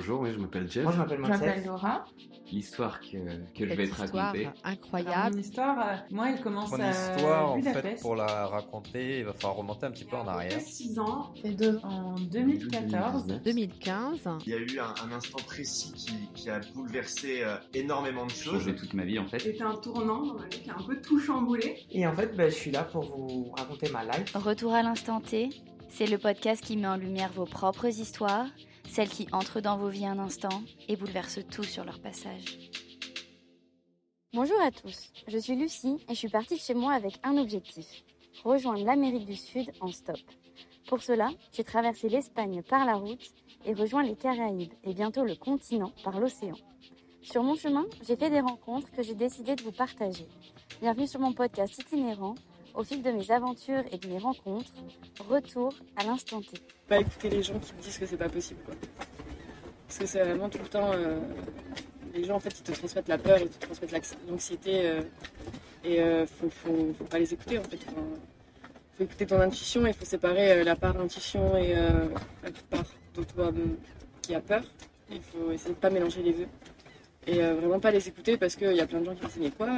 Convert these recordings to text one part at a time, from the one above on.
bonjour, oui, je m'appelle Jeff. Moi, je m'appelle Je m'appelle Monsef. Laura. L'histoire que, que je vais te raconter. Incroyable. mon histoire, euh, moi, elle commence Mon à histoire, en fait, pour la raconter, il va falloir remonter un petit peu en arrière. 6 ans, et deux, en 2014. 2015. Il y a eu un, un instant précis qui, qui a bouleversé euh, énormément de choses. Changé toute ma vie en fait. C'était un tournant dans ma vie qui a un peu tout chamboulé. Et en fait, bah, je suis là pour vous raconter ma life. Retour à l'instant T, c'est le podcast qui met en lumière vos propres histoires, celles qui entrent dans vos vies un instant et bouleversent tout sur leur passage. Bonjour à tous, je suis Lucie et je suis partie chez moi avec un objectif, rejoindre l'Amérique du Sud en stop. Pour cela, j'ai traversé l'Espagne par la route et rejoint les Caraïbes et bientôt le continent par l'océan. Sur mon chemin, j'ai fait des rencontres que j'ai décidé de vous partager. Bienvenue sur mon podcast itinérant. Au fil de mes aventures et de mes rencontres, retour à l'instant T. pas écouter les gens qui te disent que c'est pas possible quoi. Parce que c'est vraiment tout le temps euh, les gens en fait ils te transmettent la peur, ils te transmettent l'anxiété euh, et euh, faut, faut, pas les écouter en fait. Enfin, faut écouter ton intuition et faut séparer euh, la part d'intuition et la part de toi qui a peur. Il faut essayer de pas mélanger les deux et vraiment pas les écouter parce qu'il y a plein de gens qui disent mais quoi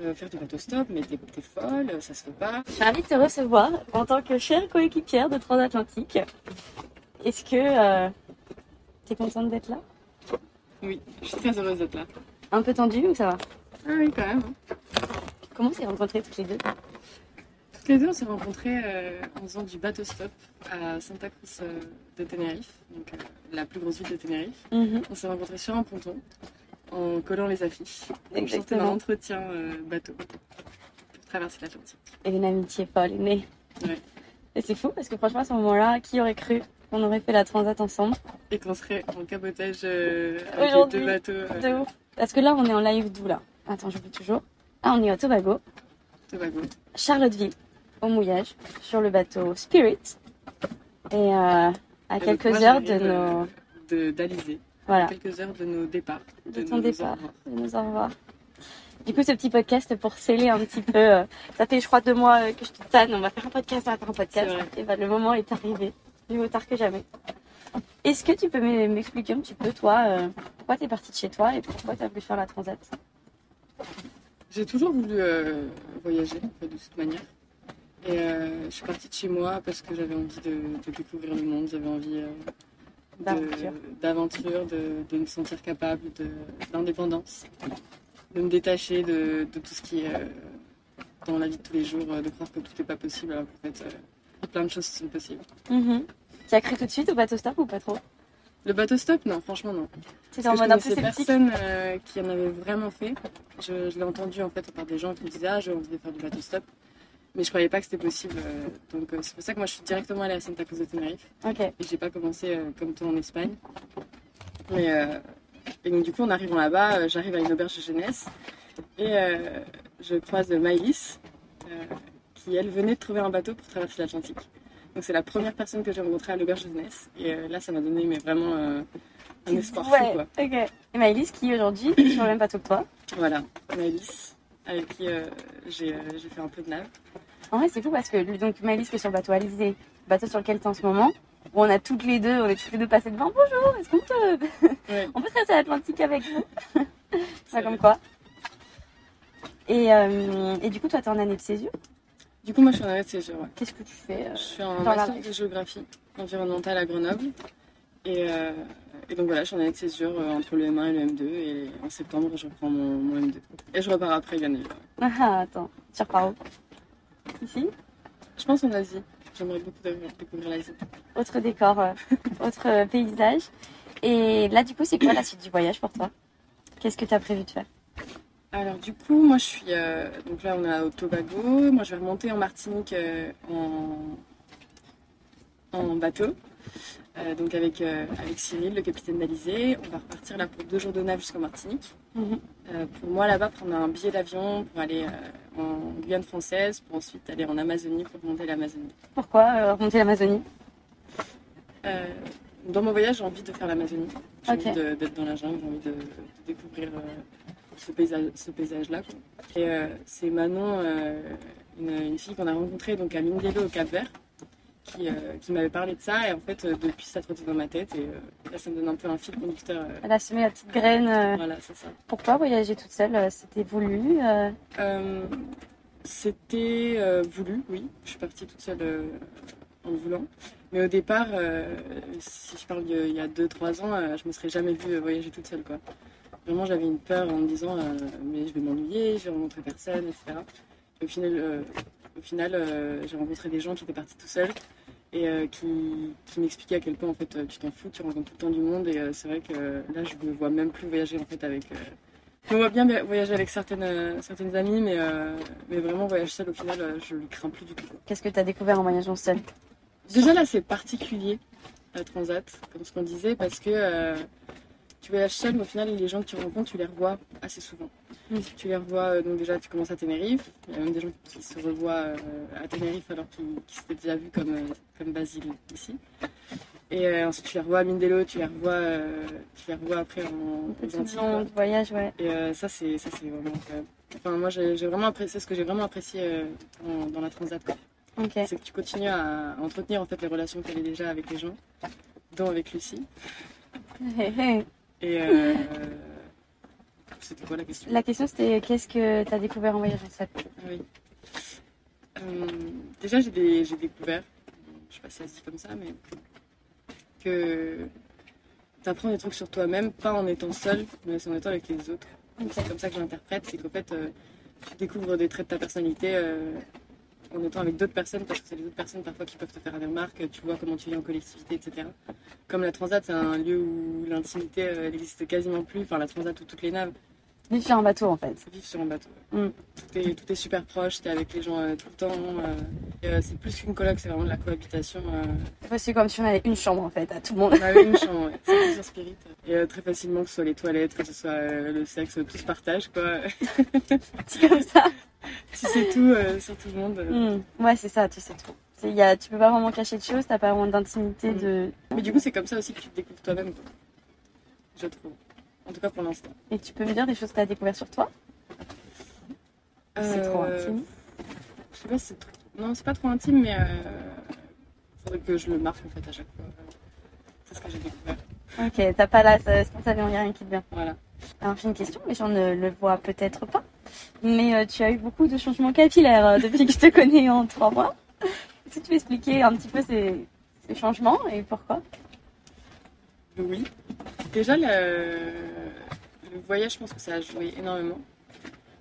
euh, euh, faire du bateau-stop, mais t'es t'es folle, ça se fait pas. Je suis ravie de te recevoir en tant que chère coéquipière de Transatlantique. Est-ce que euh, t'es contente d'être là? Oui, je suis très heureuse d'être là. Un peu tendue ou ça va? Ah oui, quand même. hein. Comment s'est rencontrées toutes les deux? Toutes les deux, on s'est rencontrés euh, en faisant du bateau stop à Santa Cruz euh, de Tenerife, donc euh, la plus grosse ville de Tenerife. On s'est rencontrés sur un ponton en collant les affiches. Donc, C'était un Exactement. entretien euh, bateau pour traverser l'Atlantique. Et une amitié folle est née. Ouais. Et c'est fou parce que franchement à ce moment-là, qui aurait cru qu'on aurait fait la transat ensemble Et qu'on serait en cabotage euh, avec les Aujourd'hui, deux bateaux. euh, De ouf. Parce que là on est en live d'où là? Attends, j'oublie toujours. Ah, on est au Tobago, Tobago. Charlotteville, au mouillage, sur le bateau Spirit. Et à Et quelques donc, moi, heures de nos... de- d'Alizé. Voilà. Quelques heures de nos départs. de nos ton départ, au revoir. de nos au revoir. Du coup, ce petit podcast pour sceller un petit peu. euh, ça fait, je crois, deux mois euh, que je te tanne. On va faire un podcast, on va faire un podcast. Et ben, le moment est arrivé. Mieux tard que jamais. Est-ce que tu peux m'e- m'expliquer un petit peu, toi, euh, pourquoi t'es partie de chez toi et pourquoi t'as voulu faire la transat? J'ai toujours voulu euh, voyager, en fait, de toute manière. Et je suis partie de chez moi parce que j'avais envie de, de découvrir le monde, j'avais envie D'aventure. de, de me sentir capable d'indépendance, de me détacher de, de tout ce qui est euh, dans la vie de tous les jours, euh, de croire que tout n'est pas possible alors qu'en fait, euh, plein de choses sont possibles. Mhm. Tu as cru tout de suite au bateau stop ou pas trop? Le bateau stop, non, franchement, non. C'était en mode un peu sceptique. personne euh, qui en avait vraiment fait. Je, je l'ai entendu en fait par des gens qui me disaient Ah, j'ai envie de faire du bateau stop. Mais je croyais pas que c'était possible. euh, donc euh, c'est pour ça que moi je suis directement allée à Santa Cruz de Tenerife. Ok. Et j'ai pas commencé euh, comme toi en Espagne. Mais, et donc du coup en arrivant là-bas, j'arrive à une auberge de jeunesse. Et je croise euh, qui elle venait de trouver un bateau pour traverser l'Atlantique. Donc c'est la première personne que j'ai rencontrée à l'auberge de jeunesse. Et là ça m'a donné mais vraiment un espoir fou quoi. Et Maëlys qui aujourd'hui est sur le même bateau que toi. Voilà, Maëlys, avec qui j'ai j'ai fait un peu de nave. En vrai, c'est fou parce que donc Maëlys qui est sur le bateau Alizé, bateau sur lequel tu es en ce moment, où on a toutes les deux, on est toutes les deux passées devant. Bonjour, est-ce qu'on peut, Ouais. on peut traverser l'Atlantique avec vous Ça comme quoi. Et, euh, et du coup, toi, t'es en année de césure. Du coup, moi je suis en année de césure. ouais. Qu'est-ce que tu fais euh, Je suis en master de géographie environnementale à Grenoble. Et, euh, et donc voilà, je suis en année de césure euh, entre le M1 et le M2. Et en septembre, je reprends mon, mon M2. Et je repars après, évidemment. Ah, attends, tu repars où? Ici Je pense en Asie. J'aimerais beaucoup découvrir l'Asie. Autre décor, euh, autre euh, paysage. Et là, du coup, c'est quoi la suite du voyage pour toi? Qu'est-ce que tu as prévu de faire? Alors du coup, moi je suis... euh, donc là, on est au Tobago. Moi, je vais remonter en Martinique euh, en, en bateau. Euh, donc avec, avec Cyril, le capitaine d'Alizé. On va repartir là pour deux jours de nave jusqu'en Martinique. Euh, pour moi, là-bas, prendre un billet d'avion pour aller euh, en Guyane française, pour ensuite aller en Amazonie pour remonter l'Amazonie. Pourquoi euh, remonter l'Amazonie? Euh, dans mon voyage, j'ai envie de faire l'Amazonie. J'ai envie d'être dans la jungle, j'ai envie de, de découvrir ce paysage, ce paysage-là. Et c'est Manon, une, une fille qu'on a rencontrée donc à Mindelo au Cap Vert, qui, euh, qui m'avait parlé de ça. Et en fait, euh, depuis, ça trottait dans ma tête. Et euh, là, ça me donne un peu un fil conducteur. Elle a semé la petite graine. Voilà, c'est ça. Pourquoi voyager toute seule C'était voulu C'était voulu, oui. Je suis partie toute seule en le voulant. Mais au départ, euh, si je parle d'il y a 2-3 ans, euh, je me serais jamais vue voyager toute seule. Quoi. Vraiment, j'avais une peur en me disant euh, mais je vais m'ennuyer, je vais rencontrer personne, etc. Et au final, au final euh, j'ai rencontré des gens qui étaient partis tout seuls et euh, qui, qui m'expliquaient à quel point en fait tu t'en fous, tu rencontres tout le temps du monde et euh, c'est vrai que là je me vois même plus voyager en fait avec. je me vois bien voyager avec certaines, certaines amies, mais, mais vraiment voyager seule au final, je le crains plus du tout. Qu'est-ce que tu as découvert en voyageant seule Déjà là, c'est particulier, la transat, comme ce qu'on disait, parce que tu voyages seul, mais au final, les gens que tu rencontres, tu les revois assez souvent. Mm. Tu les revois, euh, donc déjà, tu commences à Tenerife. Il y a même des gens qui se revoient euh, à Tenerife alors qu'ils qu'ils s'étaient déjà vus comme, euh, comme Basile ici. Et euh, ensuite, tu les revois à Mindelo, tu les revois, euh, tu les revois après en aux Antilles, voyage, ouais. Et euh, ça, c'est vraiment. Enfin, moi, j'ai vraiment apprécié ce que j'ai vraiment apprécié dans, la transat. c'est que tu continues à entretenir en fait les relations que tu avais déjà avec les gens, dont avec Lucie. Hey, hey. Et euh, c'était quoi la question? La question c'était qu'est-ce que tu as découvert en voyageant seule? Ah oui. Euh, déjà, j'ai des- j'ai découvert, je sais pas si ça se dit comme ça, mais que tu apprends des trucs sur toi-même, pas en étant seul, mais en étant avec les autres. C'est comme ça que je l'interprète, c'est qu'en fait, euh, tu découvres des traits de ta personnalité en étant avec d'autres personnes, parce que c'est les autres personnes parfois qui peuvent te faire des remarques, tu vois comment tu vis en collectivité, etc. Comme la transat, c'est un lieu où l'intimité euh, elle n'existe quasiment plus, enfin la transat ou toutes les naves, Vivre sur un bateau en fait. vivre sur un bateau. Mm. Tout, est, tout est super proche, t'es avec les gens euh, tout le temps. euh, c'est plus qu'une coloc, c'est vraiment de la cohabitation. euh. C'est comme si on avait une chambre en fait à tout le monde. On avait une chambre, ouais. c'est plusieurs spirit. Et très facilement, que ce soit les toilettes, que ce soit le sexe, tout se partage, quoi. C'est comme ça. Tu sais tout euh, sur tout le monde. euh. Hmm. Ouais, c'est ça, tu sais tout. Y a, tu peux pas vraiment cacher de choses, t'as pas vraiment d'intimité Mm. de... Mais du coup, c'est comme ça aussi que tu te découvres toi-même. Je trouve. En tout cas pour l'instant. Et tu peux me dire des choses que t'as découvert sur toi? C'est trop Euh, intime. Je sais pas si c'est trop... Non, c'est pas trop intime, mais euh... faudrait que je le marque en fait à chaque fois. C'est ce que j'ai découvert. Ok, t'as pas là, ça- spontanément, y a rien qui te vient. Voilà. J'ai une question, les gens ne le voient peut-être pas. Mais euh, tu as eu beaucoup de changements capillaires euh, depuis que je te connais en trois mois. Est-ce que tu peux expliquer un petit peu ces, ces changements et pourquoi? Oui. Déjà, le... le voyage, je pense que ça a joué énormément.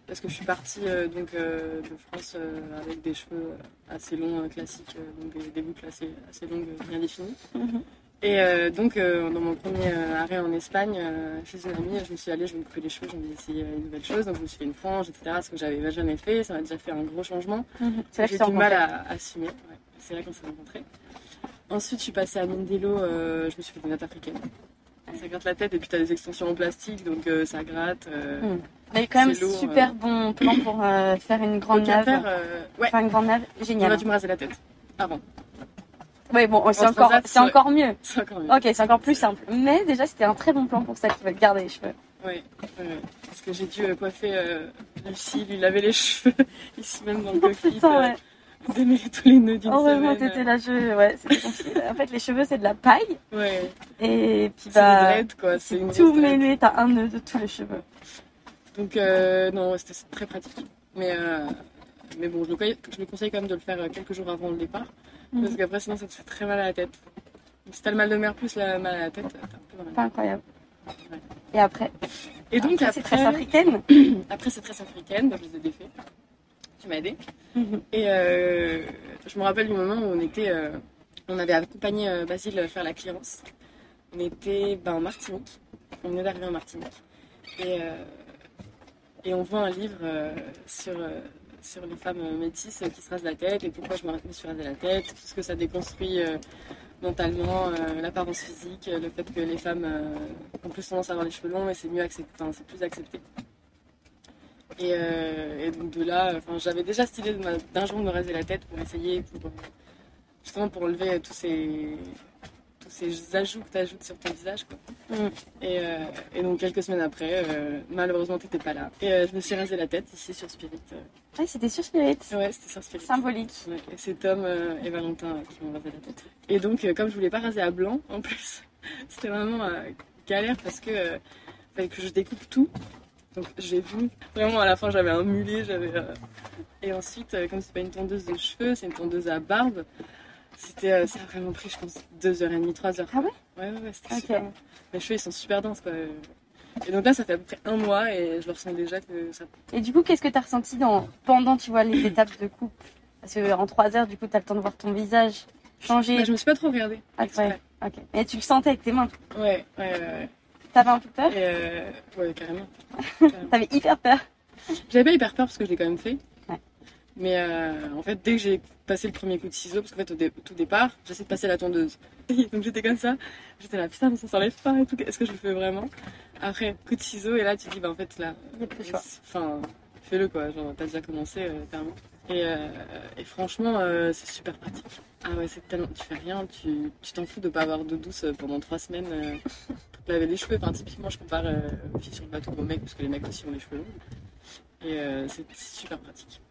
Parce que je suis partie euh, donc, euh, de France euh, avec des cheveux assez longs, classiques, donc des, des boucles assez, assez longues, bien définies. Mhm. Et euh, donc, euh, dans mon premier euh, arrêt en Espagne, euh, chez une amie, je me suis allée, je vais me couper les cheveux, j'ai envie d'essayer une nouvelle chose. Donc, je me suis fait une frange, etc. Ce que j'avais jamais fait, ça m'a déjà fait un gros changement. C'est là que J'ai tu du mal à assumer. Ouais. C'est là qu'on s'est rencontrés. Ensuite, je suis passée à Mindelo, je me suis fait des nattes africaines. Ça gratte la tête et puis tu as des extensions en plastique, donc ça gratte. Mais quand même lourd, super bon plan pour faire une grande nave. faire, ouais, Faire une grande nave, génial. j'aurais dû me raser la tête avant. Bon, c'est En encore, transat, c'est encore mieux. C'est encore mieux. Ok, c'est encore plus simple. Mais déjà, c'était un très bon plan pour celles qui veulent garder les cheveux. Ouais. Parce que j'ai dû euh, coiffer euh, Lucie, lui laver les cheveux, ici même dans le cockpit, Putain, ouais. euh, démêler tous les nœuds d'une Heureusement, semaine. t'étais là, je... ouais, c'était compliqué. En fait, les cheveux, c'est de la paille. Ouais, Et puis, c'est bah, quoi, c'est une tout grosse dread. mêlé, t'as un nœud de tous les cheveux. Donc euh, non, c'était très pratique. Mais, euh, mais bon, je le, conseille, je le conseille quand même de le faire euh, quelques jours avant le départ. Parce qu'après, sinon, ça te fait très mal à la tête. Donc, si t'as le mal de mer plus le mal à la tête, t'as un peu mal. Pas incroyable. Ouais. Et après, Et donc après, après, c'est très africaine. après c'est très africaine, donc je les ai défaits. Tu m'as aidé. Mhm. Et euh, je me rappelle du moment où on était, euh, on avait accompagné euh, Basile faire la clearance. On était ben, en Martinique. On venait d'arriver en Martinique. Et, et on voit un livre sur, sur les femmes métisses qui se rasent la tête et pourquoi je me suis rasé la tête, tout ce que ça déconstruit euh, mentalement, euh, l'apparence physique, le fait que les femmes euh, ont plus tendance à avoir les cheveux longs et c'est mieux accepté, c'est plus accepté. Et, euh, donc de là, enfin, j'avais déjà cette idée de d'un jour me raser la tête pour essayer, euh, justement pour enlever tous ces, ces ajouts que tu ajoutes sur ton visage. Quoi. Mm. Et, euh, et donc quelques semaines après, euh, malheureusement, tu pas là. Et euh, je me suis rasé la tête ici sur Spirit. Ah, c'était sur Spirit. Ouais, c'était sur Spirit. Symbolique. Ouais, et c'est Tom et Valentin qui m'ont rasé la tête. Et donc, comme je voulais pas raser à blanc, en plus, c'était vraiment galère parce que fallait que je découpe tout. Donc, j'ai vu. Vraiment, à la fin, j'avais un mulet, j'avais. euh, Et ensuite, euh, comme c'est pas une tondeuse de cheveux, c'est une tondeuse à barbe. C'était, euh, ça a vraiment pris, je pense, 2h30, 3h. Ah ouais Ouais, ouais, ouais, c'était Ok. super. Mes cheveux, ils sont super denses, quoi. Et donc là, ça fait à peu près un mois et je le ressens déjà que ça. Et du coup, qu'est-ce que tu as ressenti dans... pendant, tu vois, les étapes de coupe? Parce qu'en 3 heures, du coup, tu as le temps de voir ton visage changer. Bah, je me suis pas trop regardée. Ah, ouais. Ok. Et tu le sentais avec tes mains? Ouais, ouais, ouais. ouais. T'avais un peu peur? Et euh, ouais, carrément. Carrément. T'avais hyper peur? J'avais pas hyper peur parce que je l'ai quand même fait. Mais euh, en fait, dès que j'ai passé le premier coup de ciseau, parce qu'en fait, au dé- tout départ, j'essaie de passer la tondeuse. Donc j'étais comme ça, j'étais là, putain, mais ça s'enlève pas et tout, est-ce que je le fais vraiment? Après, coup de ciseau, et là, tu te dis, bah en fait, là, enfin, fais-le quoi, genre, t'as déjà commencé, euh, clairement. Et, euh, et franchement, euh, c'est super pratique. Ah ouais, c'est tellement. Tu fais rien, tu t'en fous de pas avoir d'eau douce pendant trois semaines pour te laver les cheveux. Enfin, typiquement, je compare aux filles sur le bateau aux mecs, parce que les mecs aussi ont les cheveux longs. Et c'est super pratique.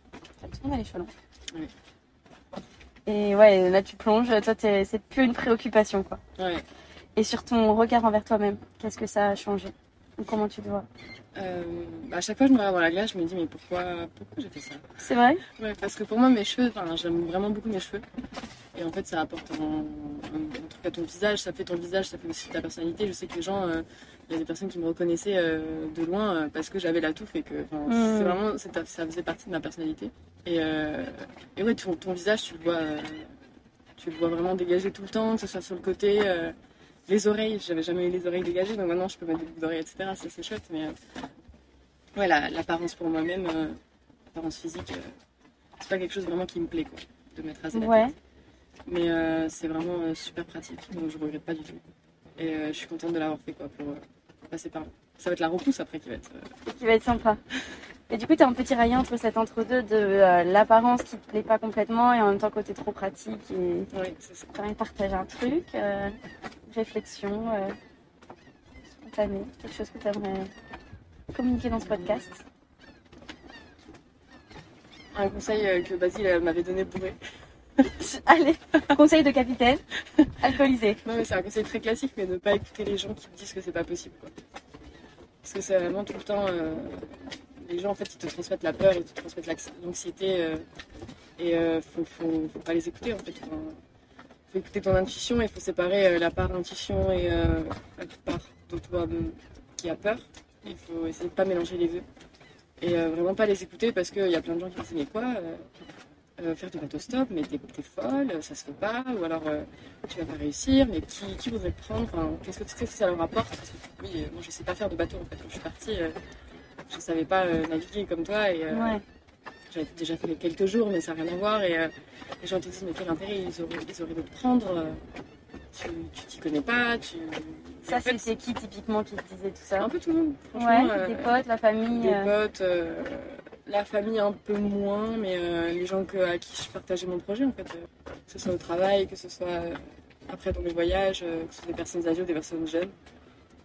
Tout le monde a les cheveux longs. Oui. Et ouais, là, tu plonges. Toi, c'est plus une préoccupation, quoi. Et sur ton regard envers toi-même, qu'est-ce que ça a changé? Ou Comment tu te vois? Euh, bah, à chaque fois que je me regarde dans la glace, je me dis, mais pourquoi, pourquoi j'ai fait ça? C'est vrai? Ouais, parce que pour moi, mes cheveux, enfin, j'aime vraiment beaucoup mes cheveux. Et en fait, ça apporte un, un- un truc à ton visage, ça fait ton visage, ça fait aussi ta personnalité. Je sais que les gens, euh, il y a des personnes qui me reconnaissaient euh, de loin euh, parce que j'avais la touffe et que Mm. c'est vraiment, ça faisait partie de ma personnalité. Et, euh, et ouais, ton, ton visage, tu le vois, tu le vois vraiment dégagé tout le temps, que ce soit sur le côté. les oreilles, j'avais jamais eu les oreilles dégagées, donc maintenant je peux mettre des boucles d'oreilles, etc. Ça c'est chouette, mais euh, ouais, la- l'apparence pour moi-même, euh, l'apparence physique, euh, c'est pas quelque chose vraiment qui me plaît, quoi, de mettre rasé la Ouais. tête. Mais c'est vraiment super pratique, donc je regrette pas du tout. Et je suis contente de l'avoir fait, quoi, pour passer par là. Ça va être la repousse après qui va être. euh, Qui va être sympa. Et du coup, t'es un peu tiraillé entre cet entre-deux de euh, l'apparence qui te plaît pas complètement et en même temps côté trop pratique et c'est ça. partager un truc, euh, réflexion euh, spontanée, quelque chose que t'aimerais communiquer dans ce podcast? Un conseil que Basile m'avait donné bourré. Allez, conseil de capitaine, alcoolisé. Non, mais c'est un conseil très classique, mais ne pas écouter les gens qui te disent que c'est pas possible. Parce que c'est vraiment tout le temps. euh, les gens, en fait, ils te transmettent la peur, ils te transmettent l'anxiété. euh, et euh, faut, faut, faut pas les écouter, en fait. Enfin, faut écouter ton intuition et faut séparer euh, la part intuition et la part de toi qui a peur. Il faut essayer de pas mélanger les deux. Et vraiment pas les écouter parce qu'il y a plein de gens qui disent Mais quoi euh, euh, Faire du bateau stop, mais t'es t'es folle, ça se fait pas. Ou alors euh, tu vas pas réussir, mais qui, qui voudrait prendre Enfin, qu'est-ce que, qu'est-ce que ça leur apporte? Parce que, Oui, euh, moi je sais pas faire de bateau en fait. Quand je suis partie, euh, je savais pas euh, naviguer comme toi et euh, Ouais. j'avais déjà fait quelques jours, mais ça n'a rien à voir. Et euh, les gens te disent mais quel intérêt ils auraient, ils auraient de te prendre euh, Tu tu t'y connais pas, tu. Ça, En fait, c'était qui typiquement qui te disait tout ça? un peu tout le monde. Ouais, franchement, euh, des potes, la famille. des euh, potes, euh, la famille un peu moins, mais euh, les gens que, à qui je partageais mon projet en fait, euh, que ce soit au travail, que ce soit euh, après dans mes voyages, que ce soit des personnes âgées ou des personnes jeunes.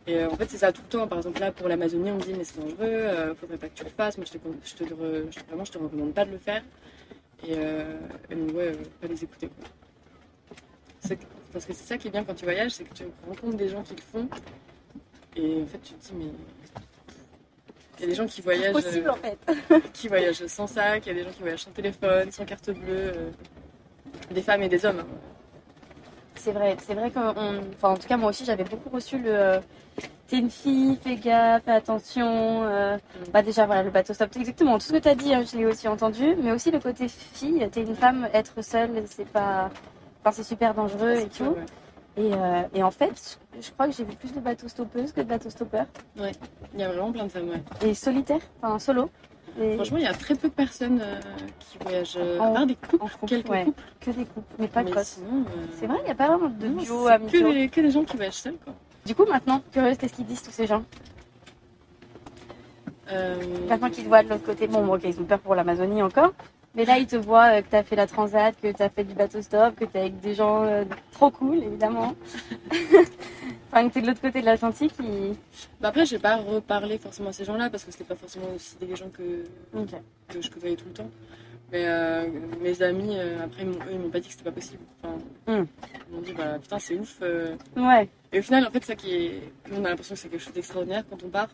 Et en fait c'est ça tout le temps. Par exemple là pour l'Amazonie on me dit mais c'est dangereux, faudrait pas que tu le fasses. Moi je te, je te, vraiment je te recommande pas de le faire. Et, et donc ouais, pas les écouter quoi. Parce que c'est ça qui est bien quand tu voyages, c'est que tu rencontres des gens qui le font. Et en fait tu te dis mais il y a des gens qui voyagent, possible euh, en fait. qui voyagent sans sac, il y a des gens qui voyagent sans téléphone, sans carte bleue, euh, des femmes et des hommes. C'est vrai, c'est vrai que, enfin, en tout cas, moi aussi, j'avais beaucoup reçu le. euh, T'es une fille, fais gaffe, fais attention. euh, Bah déjà, voilà, le bateau stop, exactement tout ce que t'as dit, hein, je l'ai aussi entendu. Mais aussi le côté fille, t'es une femme, être seule, c'est pas, enfin, c'est super dangereux et tout. Et, euh, et en fait, je, crois que j'ai vu plus de bateaux stoppeuses que de bateaux stoppeurs. Il y a vraiment plein de femmes, ouais. Et solitaires, enfin solo. Et Franchement, il y a très peu de personnes euh, qui voyagent, euh, En- à part des couples, en couple, quelques ouais. couples. que des couples, mais pas de mais euh, C'est vrai, il n'y a pas vraiment de duo amicaux. que des, que des gens qui voyagent seuls, quoi. Du coup, maintenant, curieuse, qu'est-ce qu'ils disent tous ces gens Maintenant qu'ils voient de l'autre côté, bon, ok, ils ont peur pour l'Amazonie encore, Mais là, ils te voient euh, que tu as fait la transat, que tu as fait du bateau stop, que tu es avec des gens euh, trop cool, évidemment. enfin, que tu es de l'autre côté de l'Atlantique. Ils... Bah après, j'ai pas reparlé forcément à ces gens-là parce que c'était pas forcément aussi des gens que, Ok. que je côtoyais tout le temps. Mais euh, mes amis, euh, après, ils m'ont- eux, ils m'ont pas dit que c'était pas possible. Enfin, Hmm. Ils m'ont dit, bah putain, c'est ouf. Ouais. Et au final, en fait, ça qui est. on a l'impression que c'est quelque chose d'extraordinaire quand on part.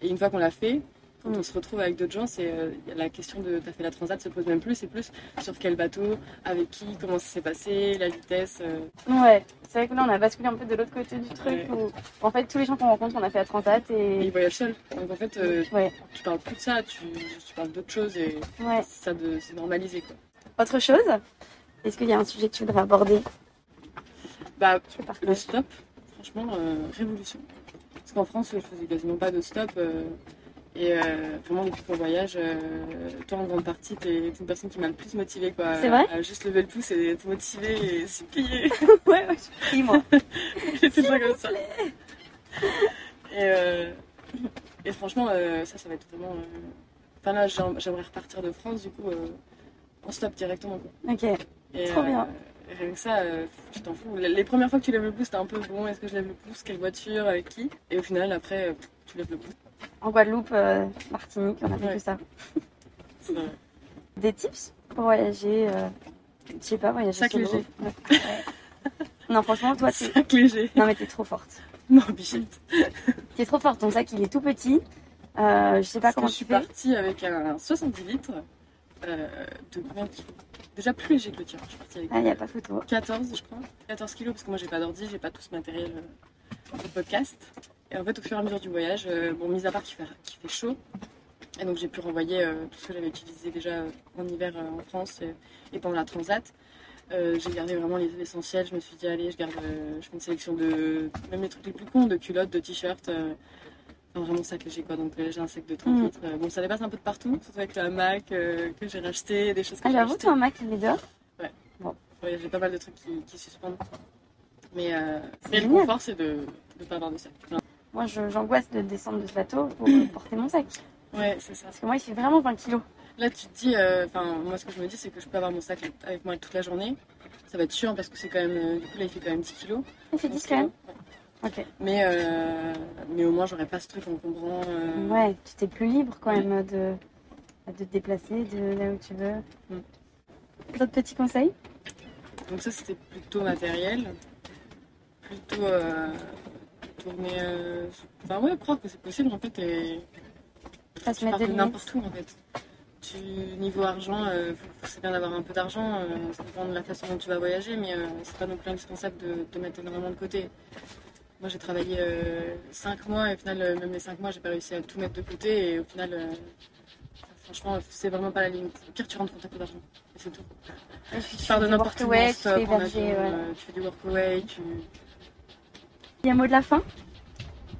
Et une fois qu'on l'a fait, quand on se retrouve avec d'autres gens, c'est euh, la question de t'as fait la transat se pose même plus. C'est plus sur quel bateau, avec qui, comment ça s'est passé, la vitesse. euh. Ouais. C'est vrai que là, on a basculé un peu de l'autre côté du truc Ouais. où, en fait, tous les gens qu'on rencontre, on a fait la transat Et et. ils voyagent seuls. Donc en fait, euh, Ouais. tu parles plus de ça, tu, tu parles d'autres choses et Ouais. ça de, c'est normalisé quoi. Autre chose? Est-ce qu'il y a un sujet que tu voudrais aborder? Bah, le stop, franchement, révolution. Parce qu'en France, je faisais quasiment pas de stop. Et euh, vraiment, depuis qu'on voyage, euh, toi en grande partie, t'es une personne qui m'a le plus motivée. quoi. C'est vrai À juste lever le pouce et être motivée et supplier. Ouais, ouais, je prie, moi. J'étais pas comme ça. Et, euh, et franchement, euh, ça, ça va être vraiment. Enfin là, j'aim- j'aimerais repartir de France, du coup, en stop directement. quoi. Ok. Et, Trop bien. rien que ça, tu t'en fous. Les premières fois que tu lèves le pouce, t'es un peu bon, est-ce que je lève le pouce? Quelle voiture? Avec qui? Et au final, après, tu lèves le pouce. En Guadeloupe, euh, Martinique, on a fait Ouais. que ça. Des tips pour voyager euh, Je sais pas, voyager Sac léger. Ouais. Ouais. non, franchement, toi, t'es... Sac léger. Non, mais t'es trop forte. Non, bichette. T'es trop forte. Ton sac, il est tout petit. Euh, je sais pas Parce que comment je tu suis fais. partie avec un 70 litres euh, de combien de kilos Déjà plus léger que le tien. Je suis partie avec Ah, y a pas photo. 14, je crois. 14 kilos, parce que moi j'ai pas d'ordi, j'ai pas tout ce matériel euh, de podcast. Et en fait, au fur et à mesure du voyage, euh, bon, mis à part qu'il fait, fait chaud, et donc j'ai pu renvoyer euh, tout ce que j'avais utilisé déjà euh, en hiver en France et pendant la transat. J'ai gardé vraiment les essentiels. Je me suis dit, allez, je garde, je fais une sélection de même les trucs les plus cons, de culottes, de t-shirts. enfin, vraiment sac léger quoi. Donc euh, j'ai un sac de 30 Mm. litres. Euh, bon, ça dépasse un peu de partout, surtout avec le hamac euh, que j'ai racheté, des choses que Ah, j'ai j'avoue, toi, un Mac, il est dehors? Ouais, j'ai pas mal de trucs qui, qui suspendent. Mais, mais le confort, c'est de ne pas avoir de sac. Enfin, Moi, j'angoisse de descendre de ce bateau pour euh, porter mon sac. ouais, c'est ça. Parce que moi, il fait vraiment 20 kilos. Là, tu te dis, euh, enfin, moi, ce que je me dis, c'est que je peux avoir mon sac avec moi toute la journée. Ça va être chiant parce que c'est quand même, euh, du coup, là, il fait quand même 10 kilos. Il fait 11 10 quand même. kilos. Ok. Mais, euh, mais au moins, j'aurais pas ce truc encombrant. euh, Ouais, tu t'es plus libre quand même de, de te déplacer de là où tu veux. Mm. D'autres petits conseils? Donc ça, c'était plutôt matériel. Plutôt tourner... euh, Enfin, ouais, croire que c'est possible, en fait, et... Tu pars de n'importe où en fait. Tu, niveau argent, euh, c'est bien d'avoir un peu d'argent, euh, ça dépend de la façon dont tu vas voyager, mais euh, c'est pas non plus indispensable de, de mettre énormément de côté. Moi j'ai travaillé 5 mois et au final, même les 5 mois, j'ai pas réussi à tout mettre de côté et au final, franchement, c'est vraiment pas la limite. Au pire, tu rentres quand t'as peu d'argent et c'est tout. Et Tu tu pars de n'importe où, tu fais du workaway, tu. Mot de la fin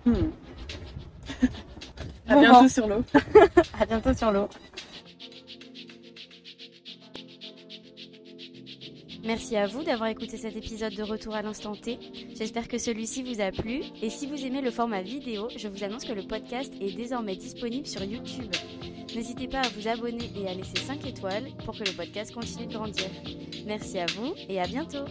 Hmm. à Bon bientôt vent. sur l'eau. À bientôt sur l'eau. Merci à vous d'avoir écouté cet épisode de Retour à l'instant T. J'espère que celui-ci vous a plu. Et si vous aimez le format vidéo, je vous annonce que le podcast est désormais disponible sur YouTube. N'hésitez pas à vous abonner et à laisser 5 étoiles pour que le podcast continue de grandir. Merci à vous et à bientôt